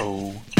Oh